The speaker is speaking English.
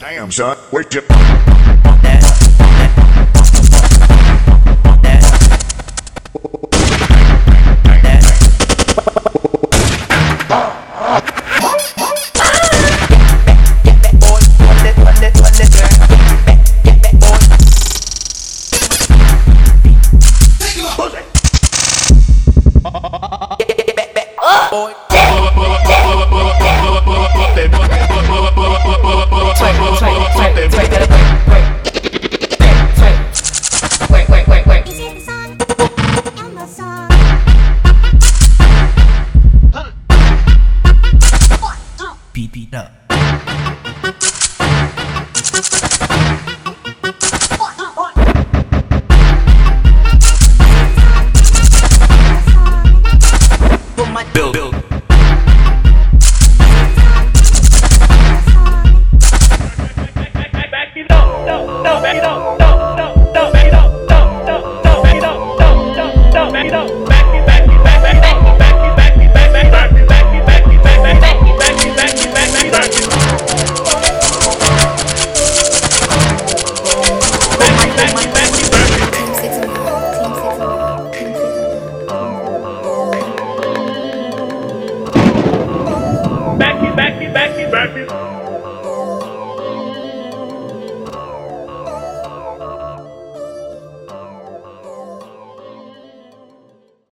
Damn, son. Where'd you... beat beat up. Oh.